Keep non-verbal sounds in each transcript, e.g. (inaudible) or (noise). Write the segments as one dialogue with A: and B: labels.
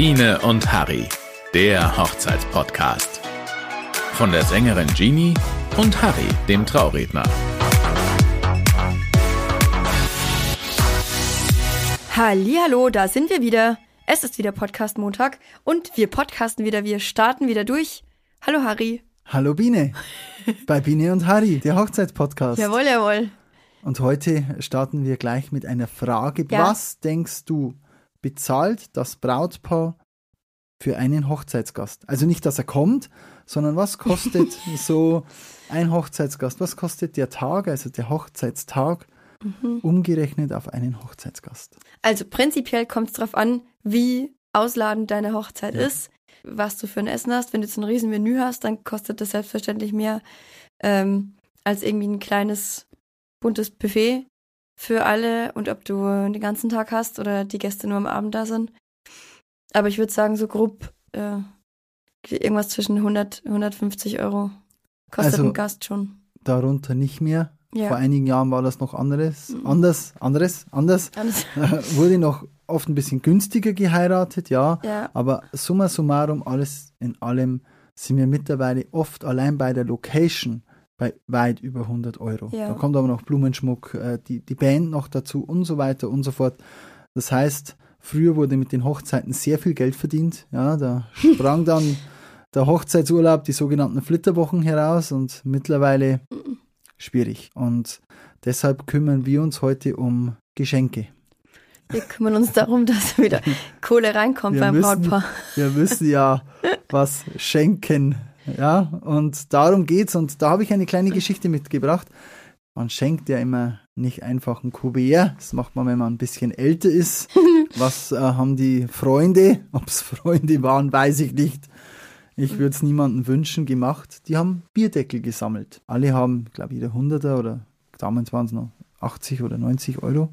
A: Biene und Harry, der Hochzeitspodcast. Von der Sängerin Jeannie und Harry, dem Trauredner.
B: Hallo, da sind wir wieder. Es ist wieder Podcast Montag und wir podcasten wieder, wir starten wieder durch. Hallo Harry.
C: Hallo Biene. (laughs) Bei Biene und Harry, der Hochzeitspodcast.
B: Jawohl, jawohl.
C: Und heute starten wir gleich mit einer Frage.
B: Ja.
C: Was denkst du, bezahlt das Brautpaar für einen Hochzeitsgast? Also nicht, dass er kommt, sondern was kostet (laughs) so ein Hochzeitsgast? Was kostet der Tag, also der Hochzeitstag,
B: Mhm.
C: umgerechnet auf einen Hochzeitsgast?
B: Also prinzipiell kommt es darauf an, wie ausladend deine Hochzeit
C: Ja.
B: ist, was du für ein Essen hast. Wenn du jetzt ein riesen Menü hast, dann kostet das selbstverständlich mehr ähm, als irgendwie ein kleines buntes Buffet für alle und ob du den ganzen Tag hast oder die Gäste nur am Abend da sind. Aber ich würde sagen, so grob äh, irgendwas zwischen 100 150 Euro kostet
C: Also-
B: ein Gast schon.
C: Darunter nicht mehr. Vor
B: Ja.
C: einigen Jahren war das noch anderes,
B: Mhm.
C: anders, anderes, anders.
B: Alles- (laughs)
C: Wurde noch oft ein bisschen günstiger geheiratet, ja.
B: ja.
C: Aber summa summarum, alles in allem, sind wir mittlerweile oft allein bei der Location bei weit über 100 Euro.
B: Ja.
C: Da kommt aber noch Blumenschmuck, äh, die, die Band noch dazu und so weiter und so fort. Das heißt, früher wurde mit den Hochzeiten sehr viel Geld verdient. Ja, da (laughs) sprang dann der Hochzeitsurlaub, die sogenannten Flitterwochen heraus und mittlerweile schwierig. Und deshalb kümmern wir uns heute um Geschenke.
B: Wir kümmern uns darum, dass wieder (laughs) Kohle reinkommt
C: Wir
B: beim
C: müssen-
B: Brautpaar.
C: Wir müssen ja (laughs) was schenken. Ja, und darum geht's. Und da habe ich eine kleine Geschichte mitgebracht. Man schenkt ja immer nicht einfach ein Kuvert. Das macht man, wenn man ein bisschen älter ist. (laughs) Was äh, haben die Freunde, ob es Freunde waren, weiß ich nicht. Ich würde es niemandem wünschen, gemacht. Die haben Bierdeckel gesammelt. Alle haben, glaube ich, jeder Hunderter oder damals waren es noch 80 oder 90 Euro.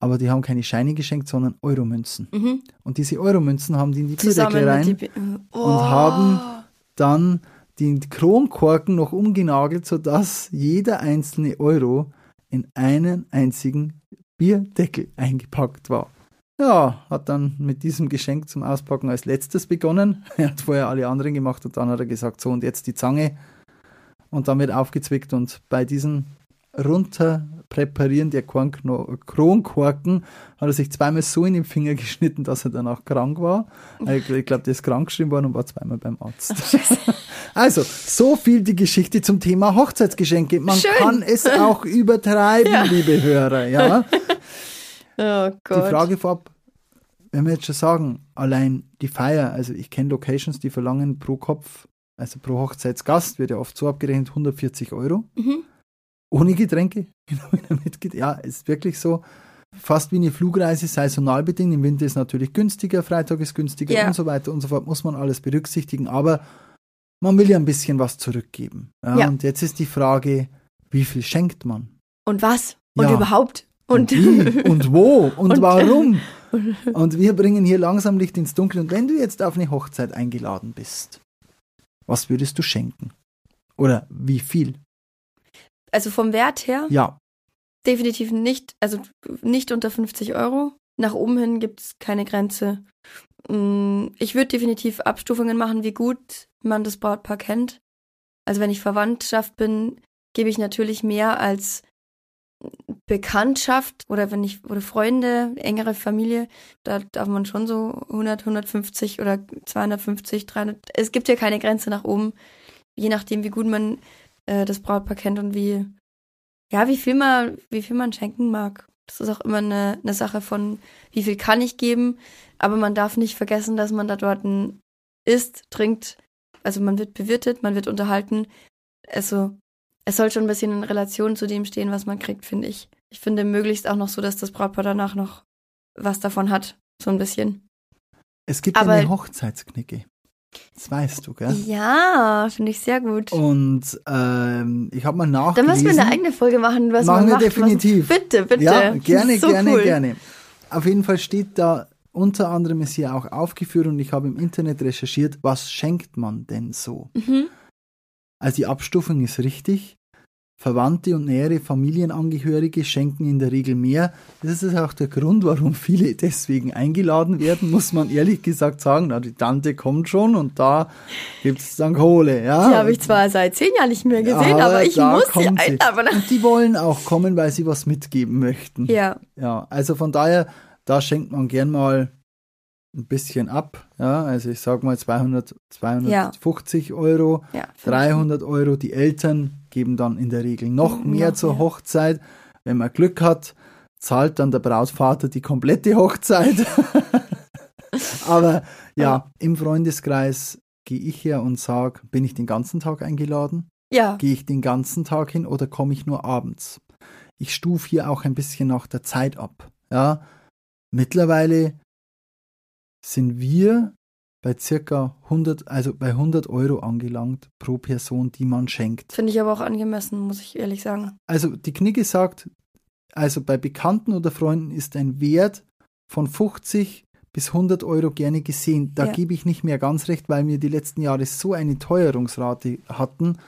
C: Aber die haben keine Scheine geschenkt, sondern Euromünzen.
B: Mhm.
C: Und diese Euromünzen haben die in die
B: Zusammen
C: Bierdeckel rein,
B: die Bi oh.
C: und haben- dann die Kronkorken noch umgenagelt, sodass jeder einzelne Euro in einen einzigen Bierdeckel eingepackt war. Ja, hat dann mit diesem Geschenk zum Auspacken als letztes begonnen. (laughs) Er hat vorher alle anderen gemacht und dann hat er gesagt, so und jetzt die Zange. Und dann wird aufgezwickt und bei diesem Runterpräparieren der Kronkorken hat er sich zweimal so in den Finger geschnitten, dass er danach krank war. Also Ich glaube, der ist krank geschrieben worden und war zweimal beim Arzt. (laughs) Also, so viel die Geschichte zum Thema Hochzeitsgeschenke. Man
B: Schön.
C: kann es auch (laughs) übertreiben, liebe Hörer, ja. (laughs)
B: Oh Gott.
C: Die Frage vorab, wenn wir jetzt schon sagen, allein die Feier, also ich kenne Locations, die verlangen pro Kopf, also pro Hochzeitsgast, wird ja oft so abgerechnet, 140 Euro.
B: Mhm.
C: Ohne Getränke. (laughs) Er mitgeht. Ja, ist wirklich so. Fast wie eine Flugreise, saisonal bedingt. Im Winter ist natürlich günstiger, Freitag ist günstiger
B: Ja.
C: und so weiter und so fort. Muss man alles berücksichtigen. Aber man will ja ein bisschen was zurückgeben. Ja,
B: Ja.
C: Und jetzt ist die Frage, wie viel schenkt man?
B: Und was? Und
C: Ja.
B: überhaupt? Und,
C: wie und wo und,
B: Und-
C: warum? (laughs) Und wir bringen hier langsam Licht ins Dunkel. Und wenn du jetzt auf eine Hochzeit eingeladen bist, was würdest du schenken? Oder wie viel?
B: Also vom Wert her
C: Ja,
B: definitiv nicht, also nicht unter 50 Euro. Nach oben hin gibt es keine Grenze. Mm, Ich würde definitiv Abstufungen machen, wie gut man das Brautpaar kennt. Also wenn ich Verwandtschaft bin, gebe ich natürlich mehr als Bekanntschaft oder wenn ich oder Freunde, engere Familie, da darf man schon so 100, 150 oder 250, 300. Es gibt ja keine Grenze nach oben, je nachdem, wie gut man äh, das Brautpaar kennt und wie ja, wie viel man, wie viel man schenken mag. Das ist auch immer eine, eine Sache von, wie viel kann ich geben. Aber man darf nicht vergessen, dass man da dort isst, trinkt. Also man wird bewirtet, man wird unterhalten. Also es soll schon ein bisschen in Relation zu dem stehen, was man kriegt, finde ich. Ich finde möglichst auch noch so, dass das Brautpaar danach noch was davon hat. So ein bisschen.
C: es gibt
B: Aber-
C: eine Hochzeitsknicke. Das weißt du, gell?
B: Ja, finde ich sehr gut.
C: Und ähm, ich habe mal
B: Dann
C: nachgelesen.
B: müssen wir eine eigene Folge machen, was
C: Machen
B: man
C: wir
B: macht.
C: definitiv.
B: Was, bitte, bitte.
C: Ja, gerne,
B: so
C: gerne,
B: cool.
C: gerne. Auf jeden Fall steht da unter anderem ist hier auch aufgeführt und ich habe im Internet recherchiert, was schenkt man denn so?
B: Mhm.
C: Also die Abstufung ist richtig. Verwandte und nähere Familienangehörige schenken in der Regel mehr. Das ist auch der Grund, warum viele (laughs) deswegen eingeladen werden, muss man ehrlich gesagt sagen. Na, die Tante kommt schon und da gibt es dann Kohle. Ja?
B: Die habe ich zwar seit zehn Jahren nicht mehr gesehen, aber, aber ich muss sie einladen.
C: Und die wollen auch kommen, weil sie was mitgeben möchten.
B: Ja.
C: Ja, also von daher, da schenkt man gern mal ein bisschen ab. Ja, also ich sage mal 200, 250 ja. Euro, ja, 300 Euro. Die Eltern geben dann in der Regel noch mehr noch zur mehr. Hochzeit. Wenn man Glück hat, zahlt dann der Brautvater die komplette Hochzeit. (laughs) Aber ja, im Freundeskreis gehe ich her und sage, bin ich den ganzen Tag eingeladen?
B: Ja.
C: Gehe ich den ganzen Tag hin oder komme ich nur abends? Ich stufe hier auch ein bisschen nach der Zeit ab. Ja, mittlerweile sind wir bei circa 100, also bei 100 Euro angelangt pro Person, die man schenkt.
B: Finde ich aber auch angemessen, muss ich ehrlich sagen.
C: Also die Knigge sagt, also bei Bekannten oder Freunden ist ein Wert von 50 bis 100 Euro gerne gesehen. Da ja. gebe ich nicht mehr ganz recht, weil wir die letzten Jahre so eine Teuerungsrate hatten,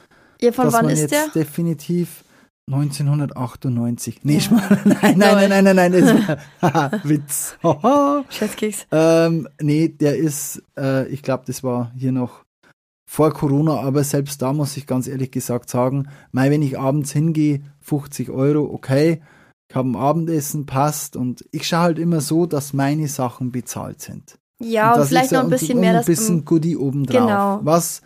B: ja, von
C: dass
B: wann
C: man
B: ist
C: jetzt
B: der?
C: definitiv 1998. Nee, ja. (laughs) nein, nein, nein, nein, nein, nein, nein, (laughs) Witz. (laughs)
B: Scherzkeks.
C: Ähm, nee, der ist, äh, ich glaube, das war hier noch vor Corona, aber selbst da muss ich ganz ehrlich gesagt sagen, mal wenn ich abends hingehe, 50 Euro, okay, ich habe ein Abendessen, passt und ich schaue halt immer so, dass meine Sachen bezahlt sind.
B: Ja, und, und vielleicht noch ein bisschen mehr.
C: Ein bisschen Goodie obendrauf. Genau. Was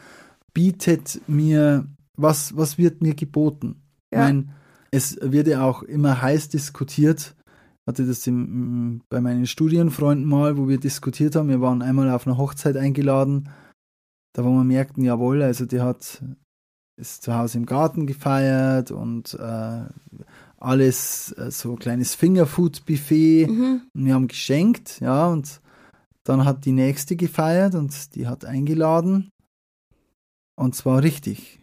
C: bietet mir, was, was wird mir geboten? Ja. Ich meine, es wird ja auch immer heiß diskutiert. Ich hatte das im, bei meinen Studienfreunden mal, wo wir diskutiert haben. Wir waren einmal auf einer Hochzeit eingeladen, da wo wir merkten, jawohl, also die hat ist zu Hause im Garten gefeiert und äh, alles äh, so ein kleines Fingerfood-Buffet. Mhm. Und wir haben geschenkt, ja, und dann hat die nächste gefeiert und die hat eingeladen. Und zwar richtig.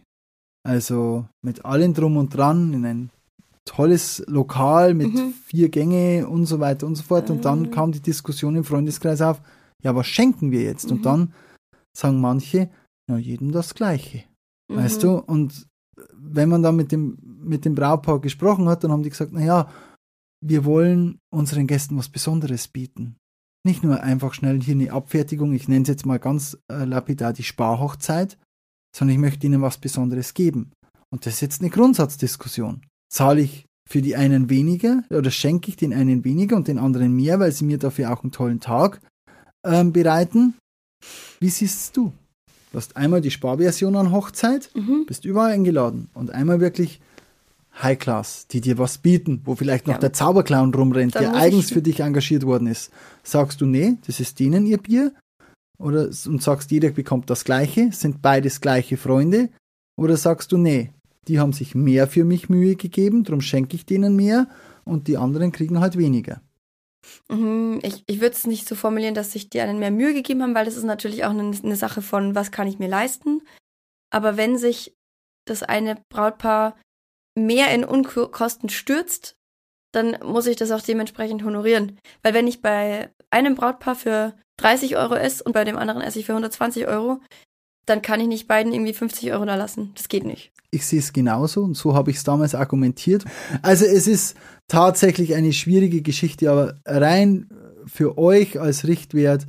C: Also mit allem drum und dran in ein tolles Lokal mit mhm. vier Gänge und so weiter und so fort. Und dann ah. kam die Diskussion im Freundeskreis auf, ja, was schenken wir jetzt? Mhm. Und dann sagen manche, ja, jedem das Gleiche. Mhm. Weißt du? Und wenn man dann mit dem, mit dem Brautpaar gesprochen hat, dann haben die gesagt, naja, wir wollen unseren Gästen was Besonderes bieten. Nicht nur einfach schnell hier eine Abfertigung, ich nenne es jetzt mal ganz äh, lapidar die Sparhochzeit, sondern ich möchte ihnen was Besonderes geben. Und das ist jetzt eine Grundsatzdiskussion. Zahle ich für die einen weniger oder schenke ich den einen weniger und den anderen mehr, weil sie mir dafür auch einen tollen Tag ähm, bereiten? Wie siehst du? Du hast einmal die Sparversion an Hochzeit, mhm. bist überall eingeladen und einmal wirklich High Class, die dir was bieten, wo vielleicht noch ja. der Zauberclown rumrennt, der eigens für dich engagiert worden ist. Sagst du, nee, das ist denen ihr Bier, oder, und sagst, jeder bekommt das Gleiche, sind beides gleiche Freunde? Oder sagst du, nee, die haben sich mehr für mich Mühe gegeben, darum schenke ich denen mehr und die anderen kriegen halt weniger.
B: Mhm, ich, ich würde es nicht so formulieren, dass sich die einen mehr Mühe gegeben haben, weil das ist natürlich auch eine, eine Sache von, was kann ich mir leisten. Aber wenn sich das eine Brautpaar mehr in Unkosten stürzt, dann muss ich das auch dementsprechend honorieren. Weil wenn ich bei einem Brautpaar für 30 Euro esse und bei dem anderen esse ich für 120 Euro, dann kann ich nicht beiden irgendwie 50 Euro da lassen. Das geht nicht.
C: Ich sehe es genauso und so habe ich es damals argumentiert. Also es ist tatsächlich eine schwierige Geschichte, aber rein für euch als Richtwert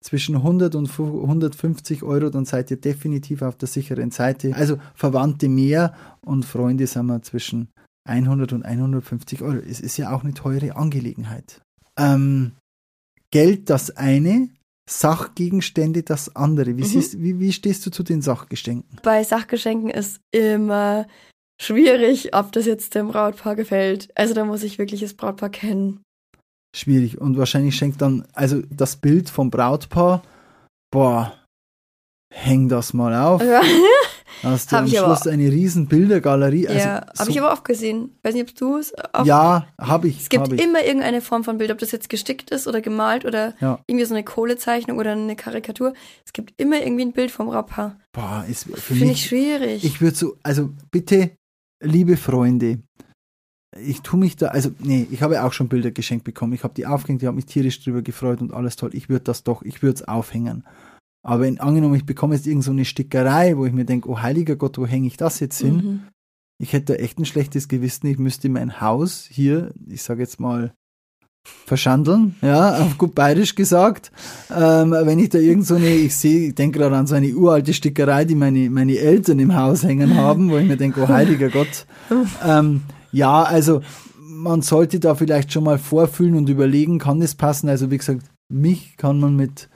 C: zwischen 100 und 150 Euro, dann seid ihr definitiv auf der sicheren Seite. Also Verwandte mehr und Freunde sind wir zwischen 100 und 150 Euro. Es ist ja auch eine teure Angelegenheit. Ähm, Geld das eine, Sachgegenstände das andere. Wie, mhm. siehst, wie, wie stehst du zu den Sachgeschenken?
B: Bei Sachgeschenken ist immer schwierig, ob das jetzt dem Brautpaar gefällt. Also da muss ich wirklich das Brautpaar kennen.
C: Schwierig. Und wahrscheinlich schenkt dann, also das Bild vom Brautpaar, boah, häng das mal auf. Ja. (laughs) Hast du hab am Schluss aber, eine riesen Bildergalerie.
B: Also ja, so, habe ich aber oft gesehen. Weiß nicht, ob du es
C: auch. Ja, habe ich.
B: Es gibt
C: ich.
B: immer irgendeine Form von Bild, ob das jetzt gestickt ist oder gemalt oder ja. irgendwie so eine Kohlezeichnung oder eine Karikatur. Es gibt immer irgendwie ein Bild vom Rapper.
C: Boah, ist für
B: Finde mich. ich schwierig.
C: Ich würde so, also bitte, liebe Freunde, ich tue mich da, also nee, ich habe auch schon Bilder geschenkt bekommen. Ich habe die aufgehängt, ich habe mich tierisch drüber gefreut und alles toll. Ich würde das doch, ich würde es aufhängen. Aber in, angenommen, ich bekomme jetzt irgend so eine Stickerei, wo ich mir denke, oh heiliger Gott, wo hänge ich das jetzt hin? Mhm. ich hätte da echt ein schlechtes Gewissen. Ich müsste mein Haus hier, ich sage jetzt mal, verschandeln, ja, auf gut bayerisch gesagt. Ähm, wenn ich da irgend so eine, ich sehe, ich denke gerade an so eine uralte Stickerei, die meine, meine Eltern im Haus hängen haben, wo ich mir denke, oh heiliger Gott. Ähm, ja, also man sollte da vielleicht schon mal vorfühlen und überlegen, kann das passen? Also wie gesagt, mich kann man mit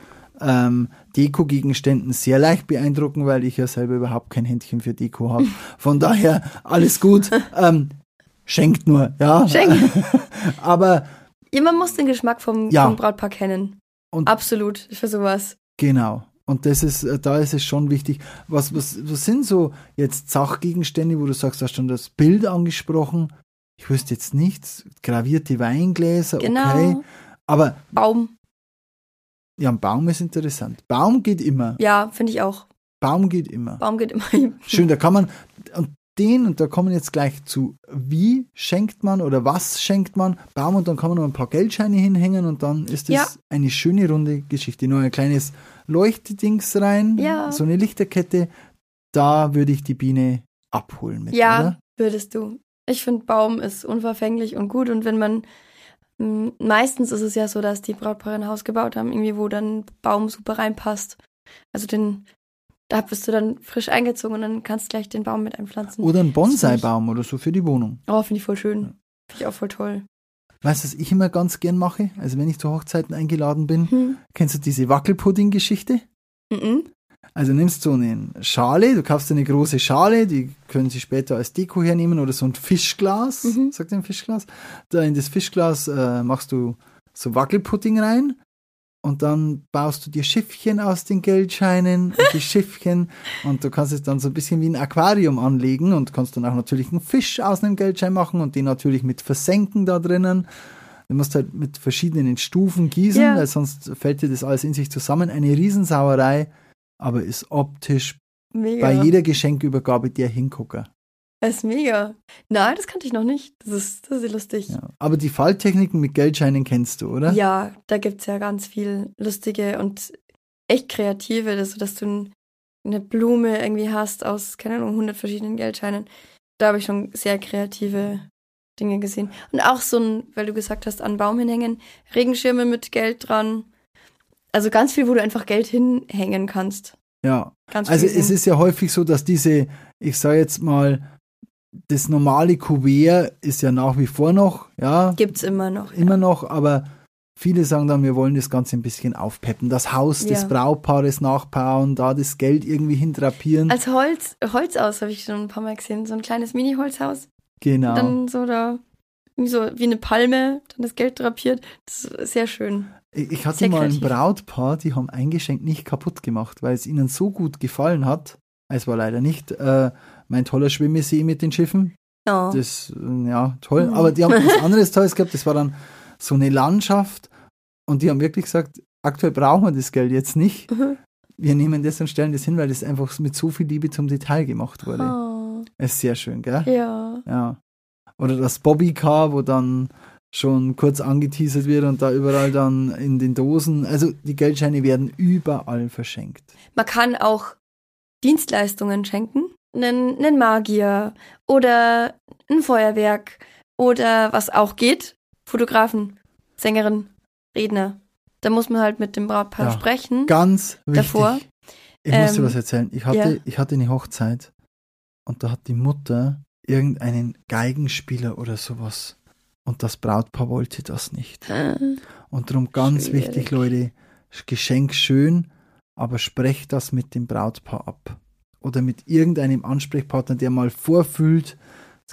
C: ähm, Deko-Gegenständen sehr leicht beeindrucken, weil ich ja selber überhaupt kein Händchen für Deko habe. Von daher alles gut. (laughs) Ähm, schenkt nur, ja.
B: Schenkt. (laughs)
C: Aber
B: Ja, man muss den Geschmack vom,
C: Ja.
B: vom Brautpaar kennen.
C: Und-
B: Absolut, für sowas.
C: Genau. Und das ist, äh, da ist es schon wichtig. Was, was, was sind so jetzt Sachgegenstände, wo du sagst, du hast schon das Bild angesprochen. Ich wüsste jetzt nichts. Gravierte Weingläser,
B: Genau.
C: okay. Aber
B: Baum,
C: ja, ein Baum ist interessant. Baum geht immer.
B: ja, finde ich auch.
C: Baum geht immer.
B: Baum geht immer. (laughs)
C: Schön, da kann man, und den, und da kommen wir jetzt gleich zu, wie schenkt man oder was schenkt man Baum und dann kann man noch ein paar Geldscheine hinhängen und dann ist das
B: Ja.
C: eine schöne runde Geschichte. Nur ein kleines Leuchtdings rein,
B: Ja.
C: so eine Lichterkette, da würde ich die Biene abholen mit,
B: Ja,
C: oder?
B: würdest du. Ich finde, Baum ist unverfänglich und gut. Und wenn man, meistens ist es ja so, dass die Brautpaare ein Haus gebaut haben, irgendwie, wo dann Baum super reinpasst. Also den, da bist du dann frisch eingezogen und dann kannst du gleich den Baum mit einpflanzen.
C: Oder ein Bonsai-Baum oder so für die Wohnung.
B: Oh, finde ich voll schön. Finde ich auch voll toll.
C: Weißt du, was ich immer ganz gern mache? Also wenn ich zu Hochzeiten eingeladen bin,
B: Hm.
C: kennst du diese Wackelpudding-Geschichte?
B: Mhm.
C: Also nimmst du eine Schale, du kaufst eine große Schale, die können sie später als Deko hernehmen oder so ein Fischglas,
B: Mhm.
C: sagt ein Fischglas? Da in das Fischglas äh, machst du so Wackelpudding rein und dann baust du dir Schiffchen aus den Geldscheinen und die (laughs) Schiffchen und du kannst es dann so ein bisschen wie ein Aquarium anlegen und kannst dann auch natürlich einen Fisch aus einem Geldschein machen und den natürlich mit versenken da drinnen. Du musst halt mit verschiedenen Stufen gießen,
B: Ja.
C: weil sonst fällt dir das alles in sich zusammen. Eine Riesensauerei, aber ist optisch
B: Mega.
C: bei jeder Geschenkübergabe der Hingucker.
B: Das ist mega. Nein, das kannte ich noch nicht. Das ist, das ist lustig.
C: Ja. Aber die Falltechniken mit Geldscheinen kennst du, oder?
B: Ja, da gibt's ja ganz viel lustige und echt kreative, dass, dass du eine Blume irgendwie hast aus, keine Ahnung, 100 verschiedenen Geldscheinen. Da habe ich schon sehr kreative Dinge gesehen. Und auch so ein, weil du gesagt hast, an Baum hinhängen, Regenschirme mit Geld dran. Also ganz viel, wo du einfach Geld hinhängen kannst.
C: Ja.
B: Ganz
C: Also es ist ja häufig so, dass diese, ich sage jetzt mal, das normale Kuvert ist ja nach wie vor noch, ja,
B: Gibt's immer noch.
C: immer noch, aber viele sagen dann, wir wollen das Ganze ein bisschen aufpeppen, das Haus des
B: Ja.
C: Brautpaares nachbauen, da das Geld irgendwie hindrapieren.
B: Als Holz, Holzhaus habe ich schon ein paar Mal gesehen. So ein kleines Mini-Holzhaus.
C: genau.
B: Dann so da, so wie eine Palme, dann das Geld drapiert. Das ist sehr schön.
C: Ich hatte
B: Sehr
C: mal ein. Brautpaar, die haben ein Geschenk nicht kaputt gemacht, weil es ihnen so gut gefallen hat. Es war leider nicht äh, mein toller Schwimmesee mit den Schiffen.
B: Ja.
C: Das, äh, ja, toll.
B: Mhm.
C: Aber die haben was (laughs) anderes Tolles gehabt. Das war dann so eine Landschaft. Und die haben wirklich gesagt, aktuell brauchen wir das Geld jetzt nicht.
B: Mhm.
C: Wir nehmen das und stellen das hin, weil das einfach mit so viel Liebe zum Detail gemacht wurde.
B: Oh,
C: Ist sehr schön, gell?
B: ja.
C: Ja. Oder das Bobby-Car, wo dann schon kurz angeteasert wird und da überall dann in den Dosen. Also die Geldscheine werden überall verschenkt.
B: Man kann auch Dienstleistungen schenken. Einen, einen Magier oder ein Feuerwerk oder was auch geht, Fotografen, Sängerin, Redner. Da muss man halt mit dem Brautpaar
C: Ja.
B: sprechen.
C: Ganz wichtig.
B: Davor?
C: Ich muss dir
B: Ähm,
C: was erzählen. Ich hatte,
B: ja.
C: ich hatte eine Hochzeit und da hat die Mutter irgendeinen Geigenspieler oder sowas. Und das Brautpaar wollte das nicht.
B: Äh,
C: Und darum ganz
B: Schwierig.
C: wichtig, Leute, Geschenk schön, aber sprecht das mit dem Brautpaar ab. Oder mit irgendeinem Ansprechpartner, der mal vorfühlt.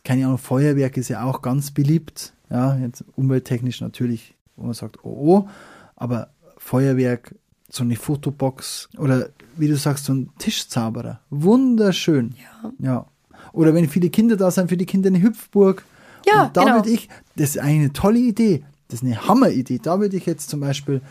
C: Keine Ahnung, Feuerwerk ist ja auch ganz beliebt. Ja, jetzt umwelttechnisch natürlich, wo man sagt, oh, oh, aber Feuerwerk, so eine Fotobox oder wie du sagst, so ein Tischzauberer. Wunderschön.
B: ja.
C: Ja. Oder wenn viele Kinder da sind, für die Kinder eine Hüpfburg.
B: Ja,
C: und da
B: genau.
C: würde ich, das ist eine tolle Idee. Das ist eine Hammeridee. Da würde ich jetzt zum Beispiel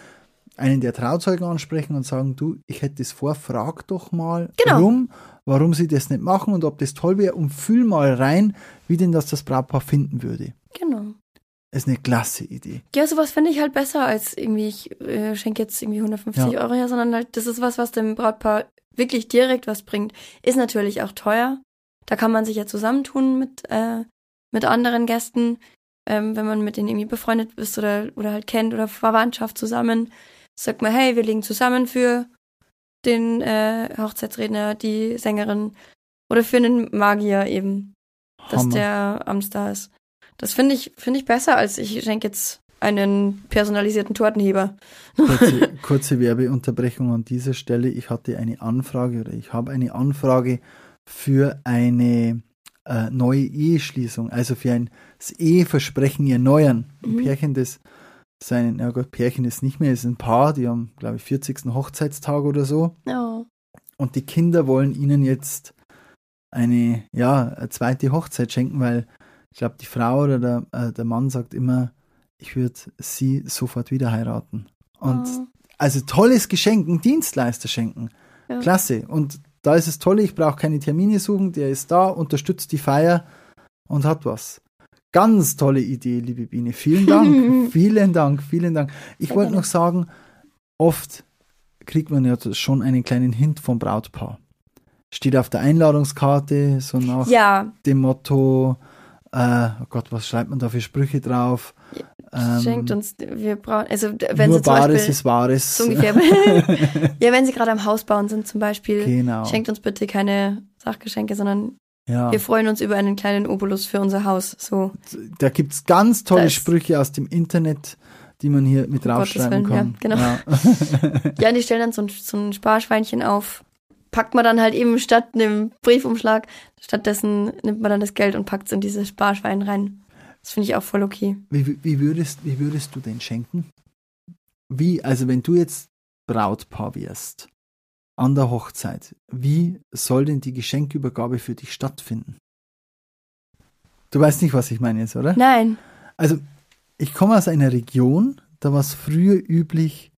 C: einen der Trauzeugen ansprechen und sagen, du, ich hätte das vor, frag doch mal
B: Genau.
C: rum, warum sie das nicht machen und ob das toll wäre und fühl mal rein, wie denn das das Brautpaar finden würde.
B: Genau.
C: Das ist eine klasse Idee.
B: Ja, sowas finde ich halt besser als irgendwie, ich äh, schenke jetzt irgendwie 150
C: Ja.
B: Euro her, sondern halt, das ist was, was dem Brautpaar wirklich direkt was bringt. Ist natürlich auch teuer. Da kann man sich ja zusammentun mit, äh, mit anderen Gästen, ähm, wenn man mit denen irgendwie befreundet ist oder, oder halt kennt oder Verwandtschaft zusammen. Sagt man, hey, wir legen zusammen für den äh, Hochzeitsredner, die Sängerin oder für einen Magier eben, dass
C: Hammer.
B: der am Star ist. Das finde ich, finde ich besser, als ich schenke jetzt einen personalisierten Tortenheber.
C: Kurze, (laughs) kurze Werbeunterbrechung an dieser Stelle. Ich hatte eine Anfrage oder ich habe eine Anfrage für eine äh, neue Eheschließung, also für ein Eheversprechen erneuern. Ein
B: Mhm.
C: Pärchen, das seinen, na gut, Pärchen ist nicht mehr, ist ein Paar, die haben, glaube ich, 40. Hochzeitstag oder so.
B: Ja.
C: Und die Kinder wollen ihnen jetzt eine, ja, eine zweite Hochzeit schenken, weil ich glaube, die Frau oder der, äh, der Mann sagt immer, ich würde sie sofort wieder heiraten. Und
B: Ah,
C: also tolles Geschenk, ein Dienstleister schenken.
B: Ja.
C: Klasse. Und da ist es toll, ich brauche keine Termine suchen, der ist da, unterstützt die Feier und hat was. Ganz tolle Idee, liebe Biene. Vielen Dank. (laughs) vielen Dank, vielen Dank. Ich wollte noch sagen, oft kriegt man ja schon einen kleinen Hint vom Brautpaar. Steht auf der Einladungskarte, so nach
B: ja,
C: dem Motto, äh, oh Gott, was schreibt man da für Sprüche drauf? Ähm,
B: schenkt uns, wir brauchen, also wenn
C: nur
B: sie zum
C: Bares
B: Beispiel,
C: ist Wahres.
B: so ungefähr, (laughs) ja, wenn sie gerade am Haus bauen sind zum Beispiel,
C: genau.
B: schenkt uns bitte keine Sachgeschenke, sondern
C: ja.
B: wir freuen uns über einen kleinen Obolus für unser Haus, so.
C: Da gibt es ganz tolle
B: Da ist-
C: Sprüche aus dem Internet, die man hier mit rausschreiben kann.
B: ja, genau. Ja, (laughs) die stellen dann so ein, so ein Sparschweinchen auf. Packt man dann halt eben statt einem Briefumschlag, stattdessen nimmt man dann das Geld und packt es in dieses Sparschwein rein. Das finde ich auch voll okay.
C: Wie, wie, würdest, wie würdest du den schenken? Wie, also wenn du jetzt Brautpaar wärst an der Hochzeit, wie soll denn die Geschenkübergabe für dich stattfinden? Du weißt nicht, was ich meine jetzt, oder?
B: Nein.
C: Also, ich komme aus einer Region, da war es früher üblich,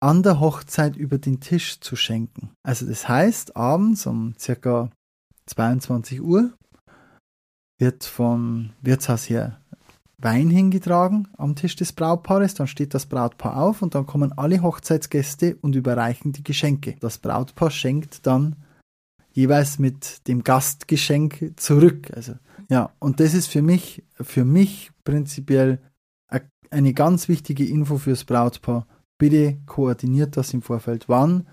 C: an der Hochzeit über den Tisch zu schenken. Also das heißt, abends um circa 22 Uhr wird vom Wirtshaus her Wein hingetragen am Tisch des Brautpaares, dann steht das Brautpaar auf und dann kommen alle Hochzeitsgäste und überreichen die Geschenke. Das Brautpaar schenkt dann jeweils mit dem Gastgeschenk zurück. Also ja, und das ist für mich, für mich prinzipiell eine ganz wichtige Info fürs Brautpaar. Bitte koordiniert das im Vorfeld. Wann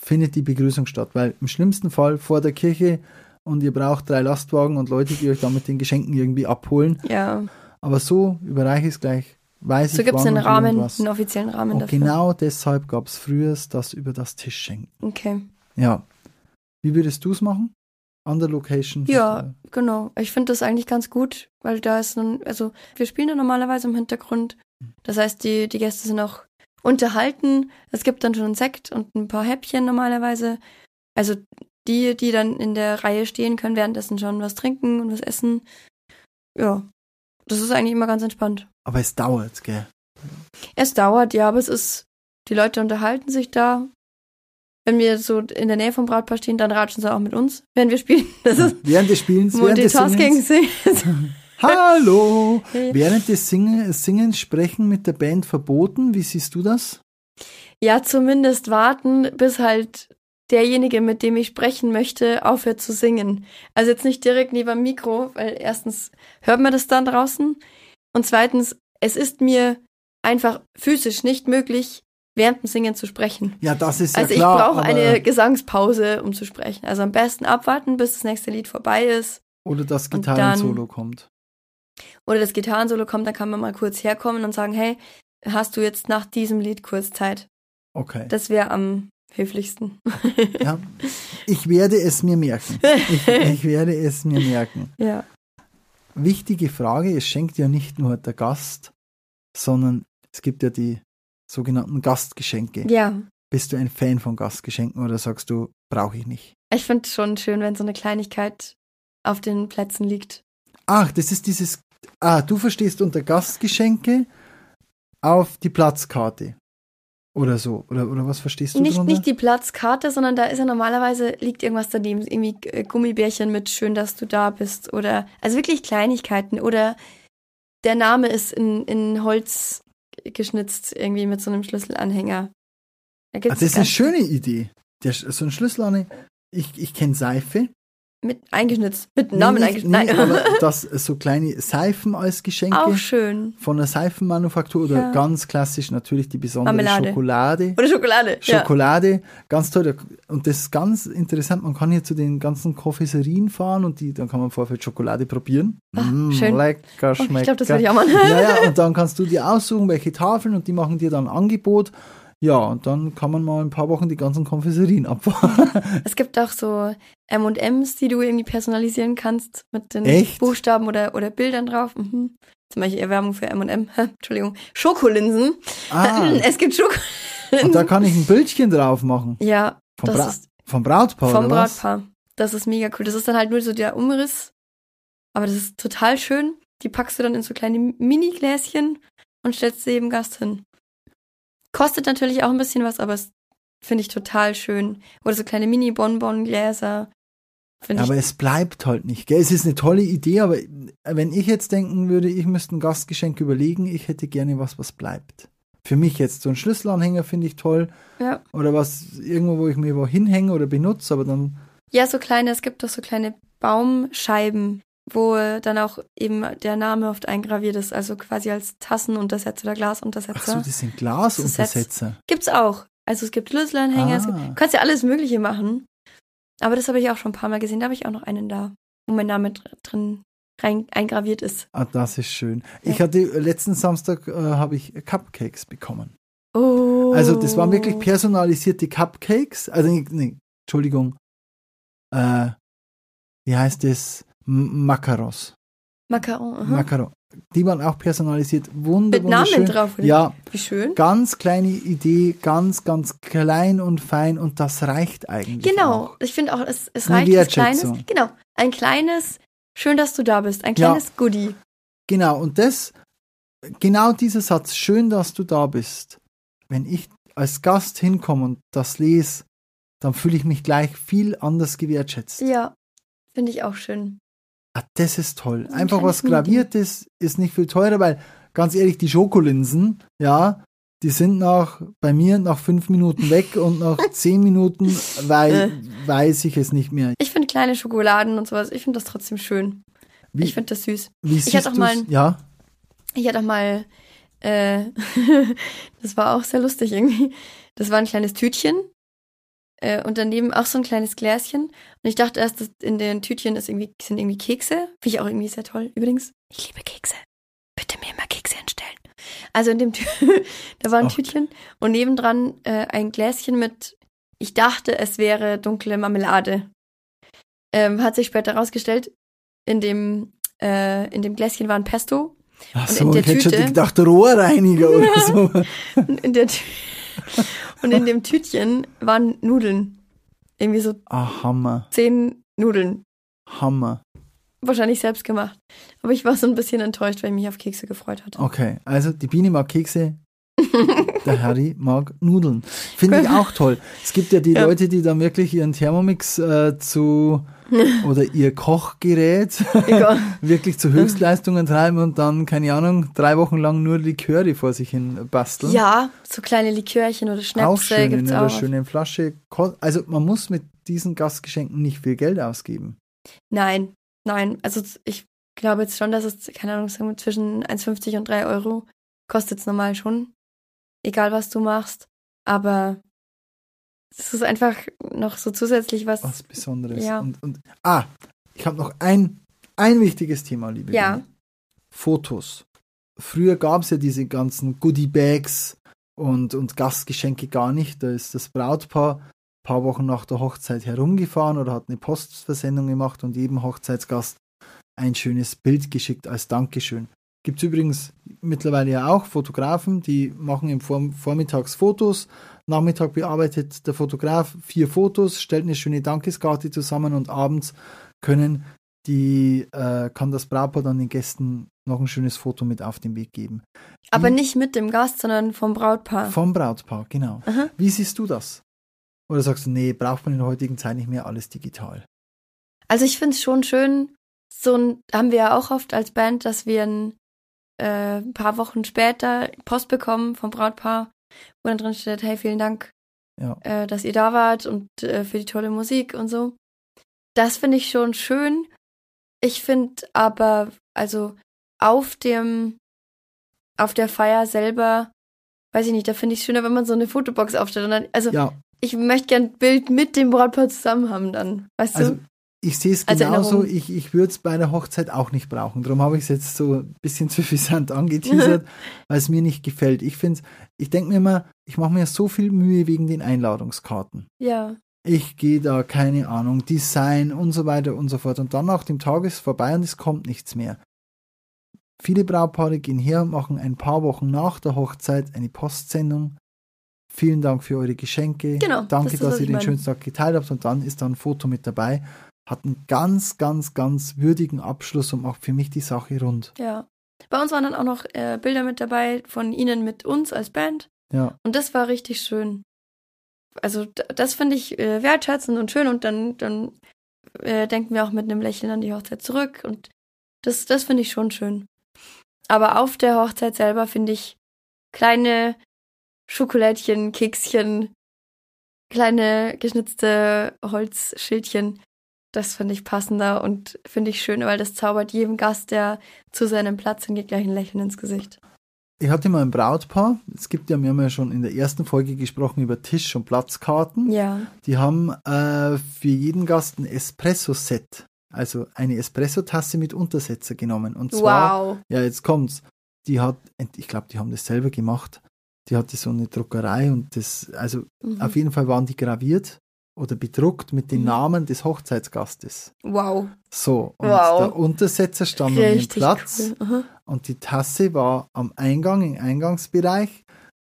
C: findet die Begrüßung statt? Weil im schlimmsten Fall vor der Kirche und ihr braucht drei Lastwagen und Leute, die euch dann mit den Geschenken irgendwie abholen.
B: Ja.
C: Aber so überreiche ich es gleich. Weiß
B: So
C: ich,
B: gibt es einen Rahmen, einen offiziellen Rahmen
C: Und
B: dafür.
C: genau deshalb gab es früher das über das Tischschenken.
B: Okay.
C: Ja. Wie würdest du es machen? An der Location?
B: Ja, genau. Ich finde das eigentlich ganz gut, weil da ist nun, also wir spielen ja normalerweise im Hintergrund. Das heißt, die, die Gäste sind auch unterhalten. Es gibt dann schon einen Sekt und ein paar Häppchen normalerweise. Also die, die dann in der Reihe stehen, können währenddessen schon was trinken und was essen. Ja. Das ist eigentlich immer ganz entspannt.
C: Aber es dauert, gell?
B: Es dauert, ja, aber es ist, die Leute unterhalten sich da. Wenn wir so in der Nähe vom Brautpaar stehen, dann ratschen sie auch mit uns, wenn wir spielen. (laughs) Das ist
C: Während des Spielens, während des. Singens. (laughs) Hallo!
B: Hey.
C: Während des Singen, Singens sprechen mit der Band verboten. Wie siehst du das?
B: Ja, zumindest warten, bis halt derjenige, mit dem ich sprechen möchte, aufhört zu singen. Also jetzt nicht direkt neben dem Mikro, weil erstens hört man das dann draußen und zweitens, es ist mir einfach physisch nicht möglich, während dem Singen zu sprechen.
C: Ja, das ist
B: Also
C: ja klar.
B: ich brauche eine Gesangspause, um zu sprechen. Also am besten abwarten, bis das nächste Lied vorbei ist
C: Oder das Gitarrensolo kommt.
B: oder das Gitarrensolo kommt, dann kann man mal kurz herkommen und sagen, hey, hast du jetzt nach diesem Lied kurz Zeit?
C: Okay.
B: Das wäre am höflichsten.
C: Ja. Ich werde es mir merken. Ich, ich werde es mir merken. (laughs)
B: ja.
C: Wichtige Frage, es schenkt ja nicht nur der Gast, sondern es gibt ja die sogenannten Gastgeschenke.
B: Ja,
C: Bist du ein Fan von Gastgeschenken oder sagst du, brauche ich nicht?
B: ich finde es schon schön, wenn so eine Kleinigkeit auf den Plätzen liegt.
C: Ach, das ist dieses. Ah, du verstehst unter Gastgeschenke auf die Platzkarte. Oder so. Oder, oder was verstehst du
B: Nicht,
C: darunter?
B: nicht die Platzkarte, sondern da ist ja normalerweise liegt irgendwas daneben. Irgendwie äh, Gummibärchen mit schön, dass du da bist. Oder also wirklich Kleinigkeiten. Oder der Name ist in, in Holz geschnitzt, irgendwie mit so einem Schlüsselanhänger. Da gibt's
C: das ist eine schöne Idee. Der, so ein Schlüssel an. Ich, ich kenne Seife.
B: Mit eingeschnitzt. Mit Namen
C: nee,
B: eingeschnitzt. Nein.
C: aber (laughs) das so kleine Seifen als Geschenke
B: Auch schön.
C: von der Seifenmanufaktur oder
B: Ja.
C: ganz klassisch natürlich die besondere
B: Marmelade.
C: Schokolade.
B: Oder Schokolade. Ja.
C: Schokolade, ganz toll. Und das ist ganz interessant. Man kann hier zu den ganzen Konfiserien fahren und die, dann kann man im Vorfeld Schokolade probieren.
B: Ah,
C: Mm,
B: schön.
C: Lecker,
B: Oh,
C: schmeckt.
B: ich glaube, das werde ich auch mal.
C: Ja, ja, und dann kannst du dir aussuchen, welche Tafeln und die machen dir dann ein Angebot. Ja, und dann kann man mal ein paar Wochen die ganzen Konfiserien abfahren. (laughs)
B: Es gibt auch so M&M's, die du irgendwie personalisieren kannst mit den
C: Echt?
B: Buchstaben oder, oder Bildern drauf. Mhm. Zum Beispiel eher Werbung für M&M. (laughs) Entschuldigung. Schokolinsen.
C: Ah, (laughs)
B: Es gibt Schokolinsen.
C: und da kann ich ein Bildchen drauf machen.
B: ja,
C: Vom,
B: das
C: Bra
B: ist
C: vom Brautpaar,
B: vom? Brautpaar. Das ist mega cool. Das ist dann halt nur so der Umriss. Aber das ist total schön. Die packst du dann in so kleine Mini-Gläschen und stellst sie jedem Gast hin. Kostet natürlich auch ein bisschen was, aber es finde ich total schön. Oder so kleine Mini-Bonbon-Gläser.
C: Aber es bleibt halt nicht. Gell? Es ist eine tolle Idee, aber wenn ich jetzt denken würde, ich müsste ein Gastgeschenk überlegen, ich hätte gerne was, was bleibt. Für mich jetzt so ein Schlüsselanhänger finde ich toll.
B: Ja.
C: Oder was irgendwo, wo ich mir wo hinhänge oder benutze, aber dann.
B: Ja, so kleine, es gibt doch so kleine Baumscheiben, wo dann auch eben der Name oft eingraviert ist, also quasi als Tassenuntersetzer oder
C: Ach so,
B: Glasuntersetzer.
C: das sind Glasuntersetzer.
B: Gibt's auch. Also es gibt Schlüsselanhänger, es gibt,
C: Ah.
B: du kannst ja alles Mögliche machen. Aber das habe ich auch schon ein paar Mal gesehen, da habe ich auch noch einen da, wo mein Name dr- drin rein eingraviert ist.
C: Ah, das ist schön.
B: Ja.
C: Ich hatte letzten Samstag äh, habe ich Cupcakes bekommen.
B: Oh.
C: Also das waren wirklich personalisierte Cupcakes. Also nee Entschuldigung. Äh, wie heißt das? M Macaros.
B: Macaron. aha.
C: Macaron. Die waren auch personalisiert. Wunder,
B: Mit Namen drauf, oder?
C: Ja,
B: Wie schön.
C: ganz kleine Idee, ganz, ganz klein und fein und das reicht eigentlich.
B: Genau.
C: Auch.
B: Ich finde auch, es, es reicht was Kleines. Genau. Ein kleines, schön, dass du da bist. Ein
C: Ja.
B: kleines Goodie.
C: Genau, und das, genau dieser Satz, schön, dass du da bist. Wenn ich als Gast hinkomme und das lese, dann fühle ich mich gleich viel anders gewertschätzt.
B: Ja. Finde ich auch schön.
C: Ah, das ist toll.
B: Ein
C: Einfach was. Graviertes ist nicht viel teurer, weil ganz ehrlich, die Schokolinsen, ja, die sind nach, bei mir nach fünf Minuten weg und nach (laughs) zehn Minuten weil, weiß ich es nicht mehr.
B: Ich finde kleine Schokoladen und sowas, ich finde das trotzdem schön.
C: Wie,
B: Ich finde das süß.
C: wie
B: hatte
C: siehst
B: auch mal
C: Ja,
B: Ich hatte auch mal, äh, (laughs) das war auch sehr lustig irgendwie. Das war ein kleines Tütchen äh, und daneben auch so ein kleines Gläschen. Und ich dachte erst, in den Tütchen ist irgendwie, sind irgendwie Kekse. Finde ich auch irgendwie sehr toll. Übrigens, ich liebe Kekse. Bitte mir immer Kekse hinstellen. Also in dem Tü (laughs) da war ein
C: Ach.
B: Tütchen und nebendran äh, ein Gläschen mit, ich dachte, es wäre dunkle Marmelade. Ähm, hat sich später herausgestellt, in dem, äh, in dem Gläschen war ein Pesto
C: ach
B: Und
C: so,
B: in der
C: ich hätte schon
B: Tüte-
C: gedacht, Rohrreiniger oder (laughs) so.
B: Und in, der Tü und in dem Tütchen waren Nudeln. Irgendwie so
C: Ah, Hammer,
B: zehn Nudeln.
C: Hammer.
B: Wahrscheinlich selbst gemacht. Aber ich war so ein bisschen enttäuscht, weil ich mich auf Kekse gefreut hatte.
C: Okay, also die Biene mag Kekse, (laughs) der Harry mag Nudeln. Finde ich (laughs) auch toll. Es gibt ja die
B: Ja.
C: Leute, die dann wirklich ihren Thermomix äh, zu (laughs) oder ihr Kochgerät (laughs) wirklich zu Höchstleistungen treiben und dann, keine Ahnung, drei Wochen lang nur Liköre vor sich hin basteln.
B: Ja, so kleine Likörchen oder
C: auch
B: Schnäpse
C: schön in einer
B: auch.
C: schönen Flasche. Also man muss mit diesen Gastgeschenken nicht viel Geld ausgeben.
B: Nein, nein. Also ich glaube jetzt schon, dass es, keine Ahnung, sagen wir zwischen 1,50 und 3 Euro kostet es normal schon. Egal was du machst. Aber es ist einfach noch so zusätzlich was.
C: Was Besonderes.
B: Ja.
C: Und, und, ah, ich habe noch ein, ein wichtiges Thema, liebe
B: Ja.
C: Biene. Fotos. Früher gab es ja diese ganzen Goodie-Bags und, und Gastgeschenke gar nicht. Da ist das Brautpaar ein paar Wochen nach der Hochzeit herumgefahren oder hat eine Postversendung gemacht und jedem Hochzeitsgast ein schönes Bild geschickt als Dankeschön. Gibt es übrigens mittlerweile ja auch Fotografen, die machen im Vorm Vormittags Fotos, Nachmittag bearbeitet der Fotograf vier Fotos, stellt eine schöne Dankeskarte zusammen und abends können die, äh, kann das Brautpaar dann den Gästen noch ein schönes Foto mit auf den Weg geben.
B: Aber
C: Wie-
B: nicht mit dem Gast, sondern vom Brautpaar.
C: Vom Brautpaar, genau.
B: Aha.
C: Wie siehst du das? Oder sagst du, nee, braucht man in der heutigen Zeit nicht mehr alles digital?
B: Also ich finde es schon schön, so ein, haben wir ja auch oft als Band, dass wir ein äh, paar Wochen später Post bekommen vom Brautpaar, wo dann drin steht, hey, vielen Dank,
C: Ja.
B: äh, dass ihr da wart und äh, für die tolle Musik und so. Das finde ich schon schön. Ich finde aber, also auf dem, auf der Feier selber, weiß ich nicht, da finde ich es schöner, wenn man so eine Fotobox aufstellt. Und dann, also
C: Ja,
B: ich möchte gern ein Bild mit dem Brautpaar zusammen haben dann. Weißt
C: also
B: du?
C: Ich sehe es genauso. Ich, ich würde es bei einer Hochzeit auch nicht brauchen. Darum habe ich es jetzt so ein bisschen suffisant angeteasert, (laughs) weil es mir nicht gefällt. Ich finde, ich denke mir immer, ich mache mir so viel Mühe wegen den Einladungskarten.
B: Ja.
C: Ich gehe da, keine Ahnung, Design und so weiter und so fort. Und dann nach dem Tag ist es vorbei und es kommt nichts mehr. Viele Brautpaare gehen her und machen ein paar Wochen nach der Hochzeit eine Postsendung. Vielen Dank für eure Geschenke.
B: Genau,
C: Danke,
B: das ist,
C: dass ihr den
B: meine.
C: schönsten Tag geteilt habt. Und dann ist da ein Foto mit dabei. Hat einen ganz, ganz, ganz würdigen Abschluss und macht für mich die Sache rund.
B: Ja. Bei uns waren dann auch noch äh, Bilder mit dabei von ihnen mit uns als Band.
C: Ja,
B: Und das war richtig schön. Also das finde ich äh, wertschätzend und schön und dann, dann äh, denken wir auch mit einem Lächeln an die Hochzeit zurück und das, das finde ich schon schön. Aber auf der Hochzeit selber finde ich kleine Schokolädchen, Kekschen, kleine geschnitzte Holzschildchen, das finde ich passender und finde ich schön, weil das zaubert jedem Gast, der zu seinem Platz hingeht, gleich ein Lächeln ins Gesicht.
C: ich hatte mal ein Brautpaar. Es gibt ja, wir haben ja schon in der ersten Folge gesprochen über Tisch- und Platzkarten.
B: Ja.
C: Die haben äh, für jeden Gast ein Espresso-Set, also eine Espresso-Tasse mit Untersetzer genommen. Und zwar,
B: Wow.
C: ja, jetzt kommt's. Die hat, ich glaube, die haben das selber gemacht. Die hatte so eine Druckerei und das, also
B: Mhm.
C: auf jeden Fall waren die graviert oder bedruckt mit den
B: Mhm.
C: Namen des Hochzeitsgastes.
B: Wow.
C: So, und
B: Wow.
C: der Untersetzer stand an dem
B: Richtig
C: Platz
B: cool.
C: Und die Tasse war am Eingang, im Eingangsbereich,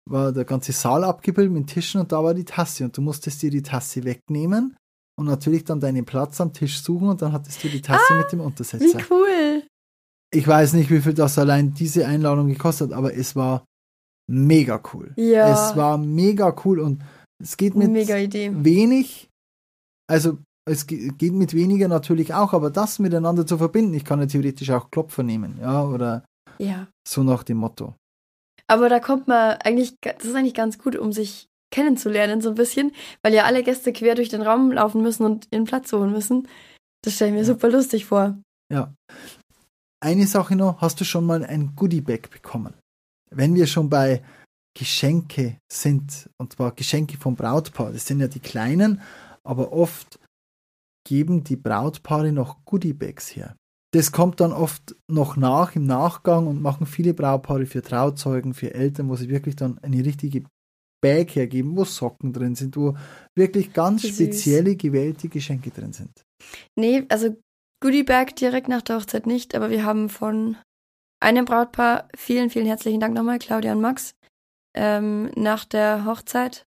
C: war der ganze Saal abgebildet mit Tischen und da war die Tasse und du musstest dir die Tasse wegnehmen und natürlich dann deinen Platz am Tisch suchen und dann hattest du die Tasse mit dem
B: Wie
C: Untersetzer.
B: cool.
C: Ich weiß nicht, wie viel das allein diese Einladung gekostet hat, aber es war mega cool.
B: Ja.
C: Es war mega cool und es geht mit wenig, also es ge- geht mit weniger natürlich auch, aber das miteinander zu verbinden, ich kann ja theoretisch auch Klopfer nehmen, ja, oder
B: Ja.
C: so nach dem Motto.
B: Aber da kommt man eigentlich, das ist eigentlich ganz gut, um sich kennenzulernen, so ein bisschen, weil ja alle Gäste quer durch den Raum laufen müssen und ihren Platz holen müssen. Das stelle ich mir
C: Ja.
B: super lustig vor.
C: Ja. Eine Sache noch, hast du schon mal ein Goodiebag bekommen? Wenn wir schon bei Geschenke sind, und zwar Geschenke vom Brautpaar, das sind ja die kleinen, aber oft geben die Brautpaare noch Goodiebags her. Das kommt dann oft noch nach im Nachgang und machen viele Brautpaare für Trauzeugen, für Eltern, wo sie wirklich dann eine richtige Bag hergeben, wo Socken drin sind, wo wirklich ganz
B: süß.
C: spezielle gewählte Geschenke drin sind.
B: Nee, also Goodiebag direkt nach der Hochzeit nicht, aber wir haben von einem Brautpaar, vielen, vielen herzlichen Dank nochmal, Claudia und Max, ähm, nach der Hochzeit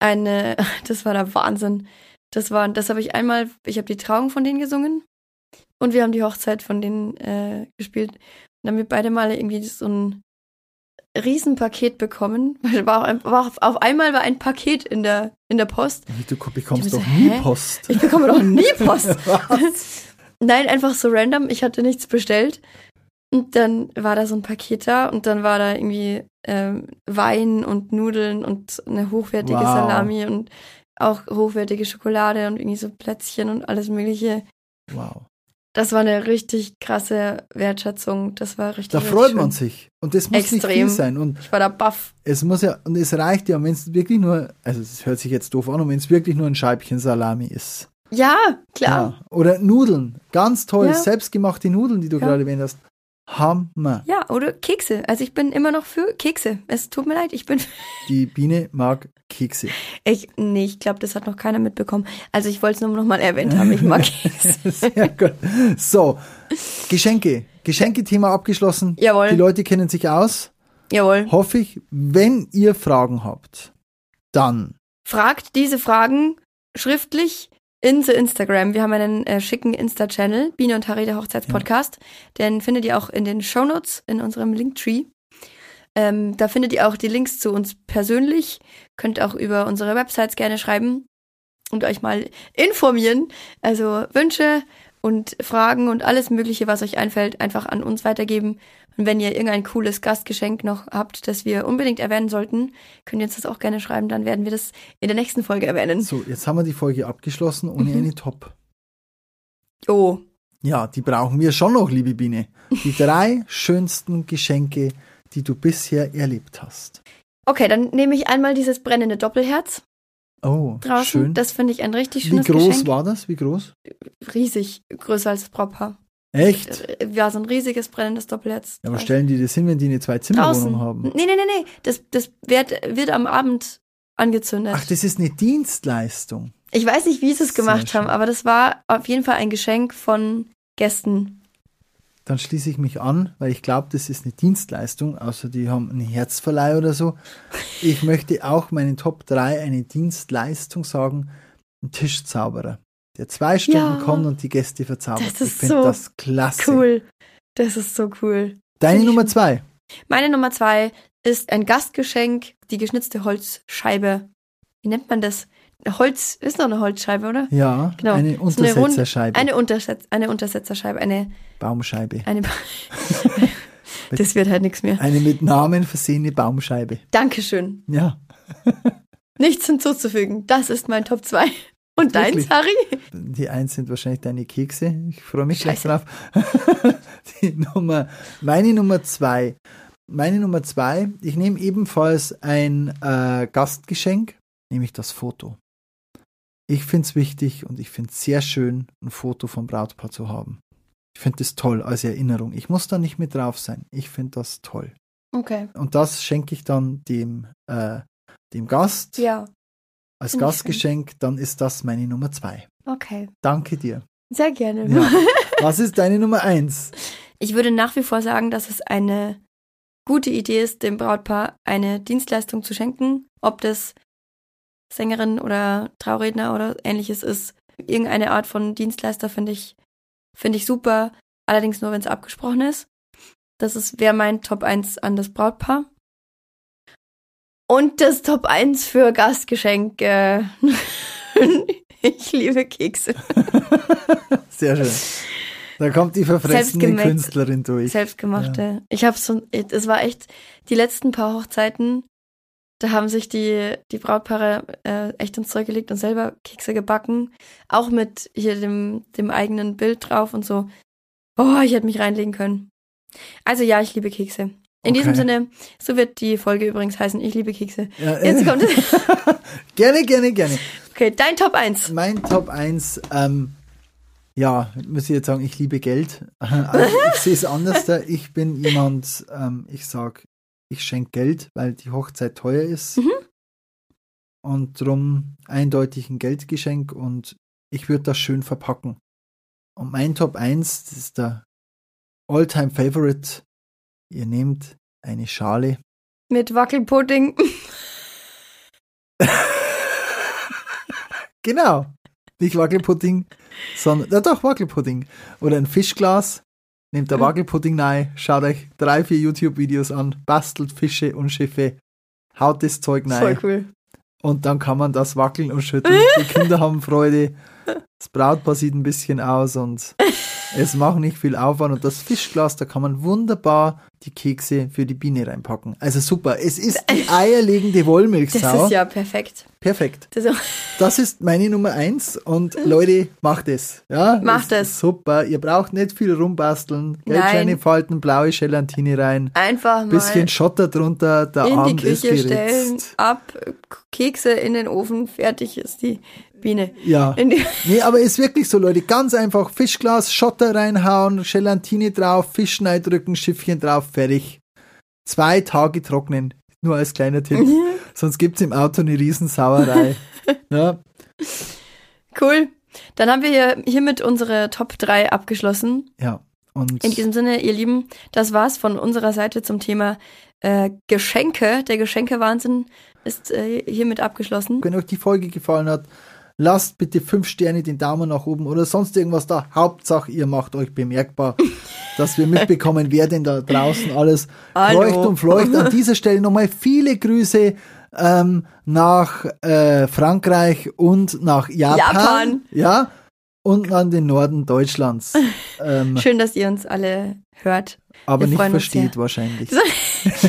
B: eine, (laughs) das war der Wahnsinn. Das war, das habe ich einmal, ich habe die Trauung von denen gesungen und wir haben die Hochzeit von denen äh, gespielt. Und dann haben wir beide Male irgendwie so ein Riesenpaket bekommen. (laughs) Weil War, auch- war, auf- auf einmal war ein Paket in der, in der Post.
C: Du bekommst doch
B: so,
C: nie
B: hä?
C: Post.
B: Ich bekomme doch nie (laughs) Post. Nein, einfach so random. Ich hatte nichts bestellt. Und dann war da so ein Paket da und dann war da irgendwie ähm, Wein und Nudeln und eine hochwertige
C: Wow.
B: Salami und auch hochwertige Schokolade und irgendwie so Plätzchen und alles Mögliche.
C: Wow.
B: Das war eine richtig krasse Wertschätzung. Das war richtig.
C: Da
B: richtig
C: freut
B: schön.
C: man sich. Und das muss nicht
B: Extrem.
C: viel sein. Und
B: Ich war da baff.
C: es muss ja, und es reicht ja, wenn es wirklich nur, also es hört sich jetzt doof an, und wenn es wirklich nur ein Scheibchen Salami ist.
B: Ja, klar.
C: Ja. Oder Nudeln. Ganz toll.
B: Ja.
C: Selbstgemachte Nudeln, die du
B: Ja.
C: gerade erwähnt hast. Hammer.
B: Ja, oder Kekse. Also ich bin immer noch für Kekse. Es tut mir leid, ich bin
C: Die Biene mag Kekse.
B: Ich, nee, ich glaube, das hat noch keiner mitbekommen. Also ich wollte es nur noch mal erwähnt haben. Ich mag (laughs) Kekse.
C: Sehr gut. So, Geschenke. Geschenke-Thema abgeschlossen.
B: Jawohl.
C: Die Leute kennen sich aus.
B: Jawohl.
C: Hoffe ich, wenn ihr Fragen habt, dann
B: Fragt diese Fragen schriftlich in the Instagram. Wir haben einen äh, schicken Insta-Channel, Biene und Harry, der Hochzeitspodcast. Den findet ihr auch in den Shownotes in unserem Linktree. Ähm, da findet ihr auch die Links zu uns persönlich. Könnt auch über unsere Websites gerne schreiben und euch mal informieren. Also Wünsche und Fragen und alles Mögliche, was euch einfällt, einfach an uns weitergeben. Und wenn ihr irgendein cooles Gastgeschenk noch habt, das wir unbedingt erwähnen sollten, könnt ihr uns das auch gerne schreiben. Dann werden wir das in der nächsten Folge erwähnen.
C: So, jetzt haben wir die Folge abgeschlossen ohne
B: Mhm.
C: eine Top.
B: Oh,
C: Ja, die brauchen wir schon noch, liebe Biene. Die drei (laughs) schönsten Geschenke, die du bisher erlebt hast.
B: okay, dann nehme ich einmal dieses brennende Doppelherz
C: Oh,
B: draußen.
C: schön.
B: Das finde ich ein richtig
C: Wie
B: schönes
C: groß
B: Geschenk.
C: war das? Wie groß?
B: Riesig, größer als das Brautpaar.
C: Echt?
B: Äh, Ja, so ein riesiges brennendes Doppelherz.
C: Ja, aber stellen die das hin, wenn die eine Zwei-Zimmer-Wohnung haben?
B: Nee, nee, nee, nee. Das, das wird, wird am Abend angezündet.
C: Ach, das ist eine Dienstleistung.
B: ich weiß nicht, wie sie es gemacht haben, aber das war auf jeden Fall ein Geschenk von Gästen.
C: Dann schließe ich mich an, weil ich glaube, das ist eine Dienstleistung, außer die haben einen Herzverleih oder so. Ich möchte auch meinen Top 3 eine Dienstleistung sagen, ein Tischzauberer, der zwei Stunden
B: Ja.
C: kommt und die Gäste verzaubert.
B: Das ist
C: ich finde
B: so
C: das klasse.
B: Cool. Das ist so cool.
C: Deine Nummer zwei.
B: Meine Nummer zwei ist ein Gastgeschenk, die geschnitzte Holzscheibe. Wie nennt man das? Holz, ist noch eine Holzscheibe, oder?
C: Ja,
B: Genau.
C: eine Untersetzerscheibe.
B: Eine, Untersetz eine Untersetzerscheibe, eine,
C: Baumscheibe.
B: eine, (laughs) (laughs) das wird halt nichts mehr.
C: Eine mit Namen versehene Baumscheibe.
B: Dankeschön.
C: Ja, (laughs)
B: Nichts hinzuzufügen. Das ist mein Top 2. Und
C: Wirklich?
B: Harry?
C: die eins sind wahrscheinlich deine Kekse. Ich freue mich gleich drauf. (laughs) die Nummer, meine Nummer zwei. Meine Nummer zwei, ich nehme ebenfalls ein äh, Gastgeschenk, nämlich das Foto. Ich finde es wichtig und ich finde es sehr schön, ein Foto vom Brautpaar zu haben. Ich finde das toll als Erinnerung. Ich muss da nicht mit drauf sein. Ich finde das toll.
B: Okay.
C: Und das schenke ich dann dem, äh, dem Gast
B: Ja,
C: als
B: finde ich
C: Gastgeschenk. Dann ist das meine Nummer zwei.
B: okay.
C: Danke dir.
B: Sehr gerne.
C: Ja. (laughs) Was ist deine Nummer eins?
B: Ich würde nach wie vor sagen, dass es eine gute Idee ist, dem Brautpaar eine Dienstleistung zu schenken. Ob das Sängerin oder Trauredner oder ähnliches ist. Irgendeine Art von Dienstleister finde ich, finde ich super. Allerdings nur, wenn es abgesprochen ist. Das ist, wäre mein Top 1 an das Brautpaar. Und das Top 1 für Gastgeschenke. (laughs) ich liebe Kekse. (laughs)
C: Sehr schön. Da kommt die verfressene Künstlerin durch.
B: Selbstgemachte. Ich habe so, es war echt die letzten paar Hochzeiten. Da haben sich die die Brautpaare äh, echt ins Zeug gelegt und selber Kekse gebacken, auch mit hier dem dem eigenen Bild drauf und so. Oh, ich hätte mich reinlegen können. Also ja, ich liebe Kekse. In diesem
C: Okay.
B: Sinne, so wird die Folge übrigens heißen, ich liebe Kekse.
C: Ja,
B: Jetzt
C: äh,
B: kommt (laughs)
C: gerne, gerne, gerne.
B: Okay, dein Top 1.
C: Mein Top 1, ähm, ja, muss ich jetzt sagen, ich liebe Geld. (laughs) Also ich sehe es anders. Da. Ich bin jemand, ähm, ich sag, ich schenke Geld, weil die Hochzeit teuer ist.
B: Mhm.
C: Und drum eindeutig ein Geldgeschenk und ich würde das schön verpacken. Und mein Top 1, das ist der All-Time Favorite. Ihr nehmt eine Schale
B: Mit Wackelpudding. (laughs)
C: Genau. Nicht Wackelpudding, sondern, ja doch, Wackelpudding. Oder ein Fischglas. Nehmt der
B: Mhm.
C: Wackelpudding rein, schaut euch drei, vier YouTube-Videos an, bastelt Fische und Schiffe, haut das Zeug
B: Voll
C: rein
B: cool.
C: und dann kann man das wackeln und schütteln. Die Kinder haben Freude, (laughs) das Brautpaar sieht ein bisschen aus und (laughs) es macht nicht viel Aufwand und das Fischglas, da kann man wunderbar die Kekse für die Biene reinpacken. Also super, es ist die (laughs) eierlegende
B: Das
C: Wollmilchsau.
B: ist ja perfekt.
C: Perfekt.
B: Das ist,
C: Das ist meine Nummer eins und Leute, macht es. Ja,
B: Macht
C: es. ist Super. Ihr braucht nicht viel rumbasteln. Geldscheine
B: Nein.
C: falten, blaue Gelatine rein,
B: einfach mal
C: bisschen Schotter drunter, der
B: in die
C: Abend ist
B: Küche stellen,
C: geritzt.
B: ab, Kekse in den Ofen, fertig ist die Biene.
C: Ja. Nee, aber ist wirklich so, Leute. Ganz einfach Fischglas, Schotter reinhauen, Gelatine drauf, Fisch drücken, Schiffchen drauf, fertig. Zwei Tage trocknen. Nur als kleiner Tipp. Sonst gibt's im Auto eine Riesensauerei. (laughs) ja,
B: cool. Dann haben wir hier, hiermit unsere Top 3 abgeschlossen.
C: ja. Und
B: In diesem Sinne, ihr Lieben, das war's von unserer Seite zum Thema äh, Geschenke. Der Geschenkewahnsinn ist äh, hiermit abgeschlossen.
C: Wenn euch die Folge gefallen hat, lasst bitte fünf Sterne den Daumen nach oben oder sonst irgendwas da. Hauptsache, ihr macht euch bemerkbar, (laughs) dass wir mitbekommen, wer denn da draußen alles
B: Hallo.
C: und fleucht. An dieser Stelle nochmal viele Grüße ähm, nach äh, Frankreich und nach Japan.
B: Japan.
C: Ja. Unten an den Norden Deutschlands. (laughs) ähm,
B: Schön, dass ihr uns alle hört.
C: aber
B: wir
C: nicht versteht wahrscheinlich. (laughs)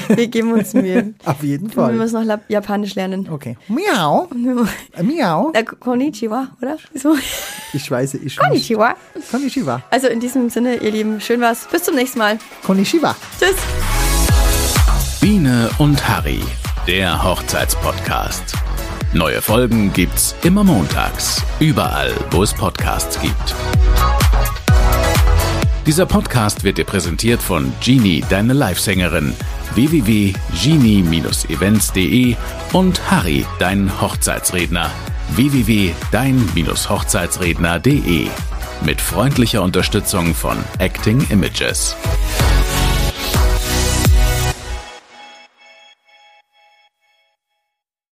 B: Wir geben uns Mühe. (laughs)
C: Auf jeden
B: Wir
C: Fall.
B: müssen noch Japanisch lernen.
C: Okay. Miau. Miau.
B: Äh, Konnichiwa, oder? So.
C: Ich weiß, ich nicht.
B: Konnichiwa.
C: Konnichiwa.
B: Also in diesem Sinne, ihr Lieben, schön war's. Bis zum nächsten Mal.
C: Konnichiwa.
B: Tschüss.
A: Biene und Harry, der Hochzeitspodcast. Neue Folgen gibt's immer montags, überall, wo es Podcasts gibt. Dieser Podcast wird dir präsentiert von Genie, deine Livesängerin, www.genie-events.de und Harry, dein Hochzeitsredner, www.dein-hochzeitsredner.de. Mit freundlicher Unterstützung von Acting Images.